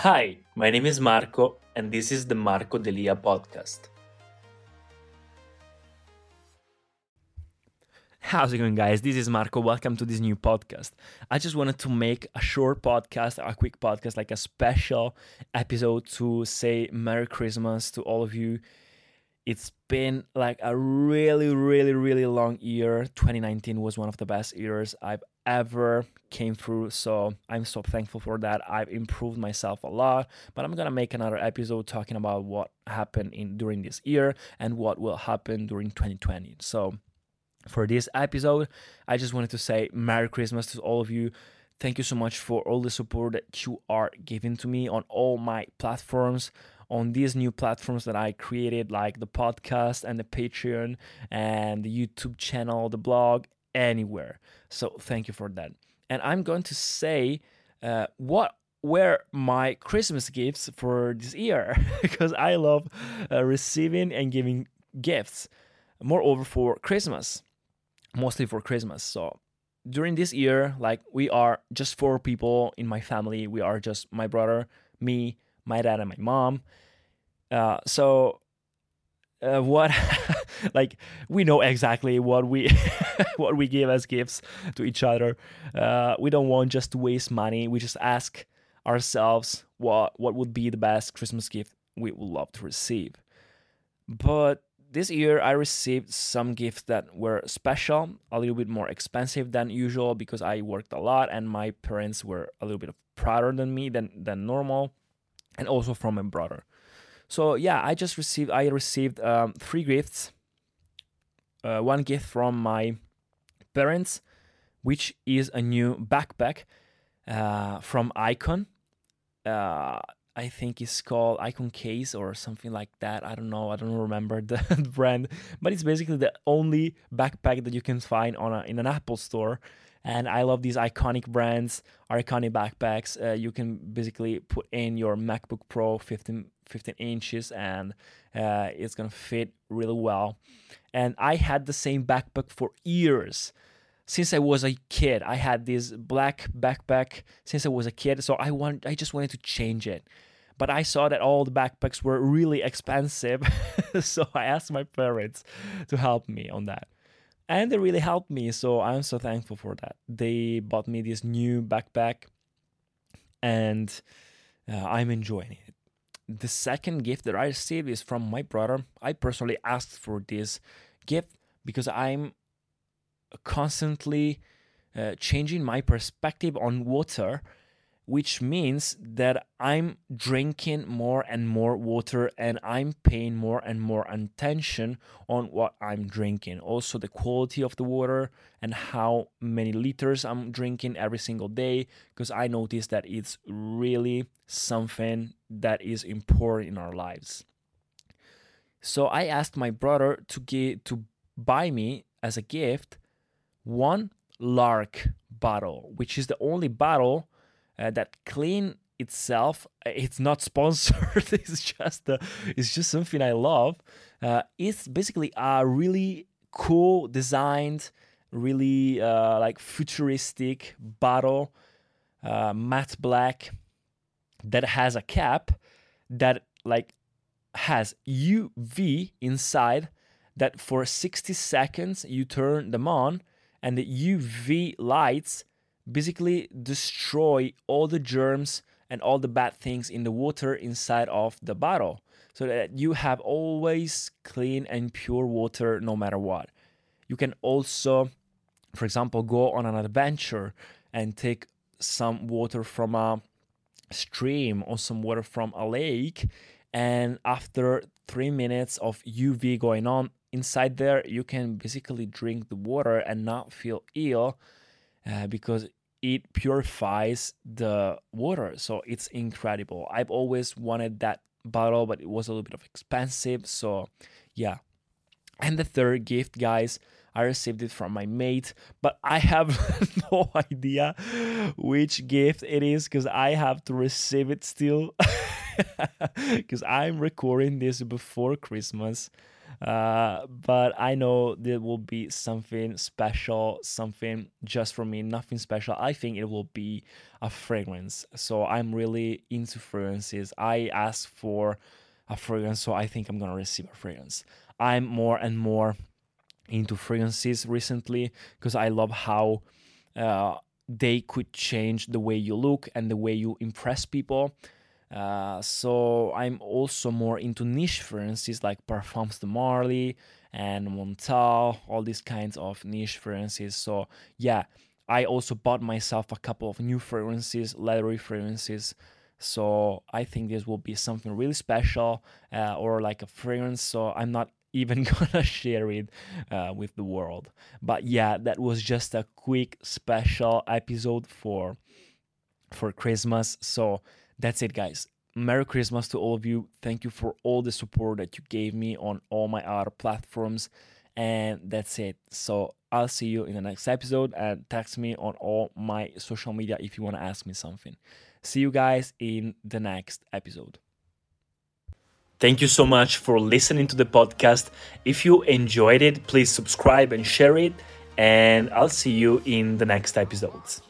Hi, my name is Marco, and this is the Marco Delia podcast. How's it going, guys? This is Marco. Welcome to this new podcast. I just wanted to make a short podcast, a quick podcast, like a special episode to say Merry Christmas to all of you. It's been like a really, really, really long year. 2019 was one of the best years I've ever came through. So I'm so thankful for that. I've improved myself a lot. But I'm gonna make another episode talking about what happened in during this year and what will happen during 2020. So for this episode. I just wanted to say Merry Christmas to all of you. Thank you so much for all the support that you are giving to me on all my platforms, on these new platforms that I created, like the podcast and the Patreon and the YouTube channel, the blog, anywhere. So thank you for that. And I'm going to say uh, what were my Christmas gifts for this year because I love uh, receiving and giving gifts. Moreover, for Christmas mostly for Christmas. So during this year, like we are just four people in my family. We are just my brother, me, my dad, and my mom. Uh, so uh, what like we know exactly what we what we give as gifts to each other uh, we don't want just to waste money we just ask ourselves what what would be the best christmas gift we would love to receive but this year I received some gifts that were special, a little bit more expensive than usual because I worked a lot and my parents were a little bit prouder than me than than normal, and also from my brother. So yeah, I just received I received um, three gifts. Uh, one gift from my parents, which is a new backpack uh, from Icon. Uh, I think it's called Icon Case or something like that. I don't know. I don't remember the brand, but it's basically the only backpack that you can find on a, in an Apple store. And I love these iconic brands, iconic backpacks. Uh, you can basically put in your MacBook Pro 15, 15 inches and uh, it's gonna fit really well. And I had the same backpack for years since I was a kid. I had this black backpack since I was a kid, so I want I just wanted to change it. But I saw that all the backpacks were really expensive, so I asked my parents to help me on that. And they really helped me, so I'm so thankful for that. They bought me this new backpack and uh, I'm enjoying it. The second gift that I received is from my brother. I personally asked for this gift because I'm constantly uh, changing my perspective on water which means that I'm drinking more and more water and I'm paying more and more attention on what I'm drinking. Also, the quality of the water and how many liters I'm drinking every single day because I notice that it's really something that is important in our lives. So I asked my brother to get to buy me as a gift one LARQ bottle, which is the only bottle uh, that clean itself uh, it's not sponsored it's just uh, it's just something i love. Uh, it's basically a really cool designed really uh, like futuristic bottle uh, matte black that has a cap that like has uv inside that for 60 seconds you turn them on and the uv lights basically destroy all the germs and all the bad things in the water inside of the bottle so that you have always clean and pure water no matter what. You can also, for example, go on an adventure and take some water from a stream or some water from a lake. And after three minutes of UV going on inside there, you can basically drink the water and not feel ill uh, because it purifies the water. So it's incredible. I've always wanted that bottle, but it was a little bit of expensive. So yeah. And the third gift, guys, I received it from my mate, but I have no idea which gift it is because I have to receive it still. Because I'm recording this before Christmas. Uh, but I know there will be something special, something just for me, nothing special. I think it will be a fragrance. So I'm really into fragrances. I asked for a fragrance, so I think I'm gonna receive a fragrance. I'm more and more into fragrances recently because I love how uh, they could change the way you look and the way you impress people. Uh, so I'm also more into niche fragrances like Parfums de Marly and Montale, all these kinds of niche fragrances. So yeah, I also bought myself a couple of new fragrances, leathery fragrances. So I think this will be something really special uh, or like a fragrance. So I'm not even gonna share it uh, with the world. But yeah, that was just a quick special episode for for Christmas. So that's it, guys. Merry Christmas to all of you. Thank you for all the support that you gave me on all my other platforms. And that's it. So I'll see you in the next episode and text me on all my social media if you want to ask me something. See you guys in the next episode. Thank you so much for listening to the podcast. If you enjoyed it, please subscribe and share it. And I'll see you in the next episodes.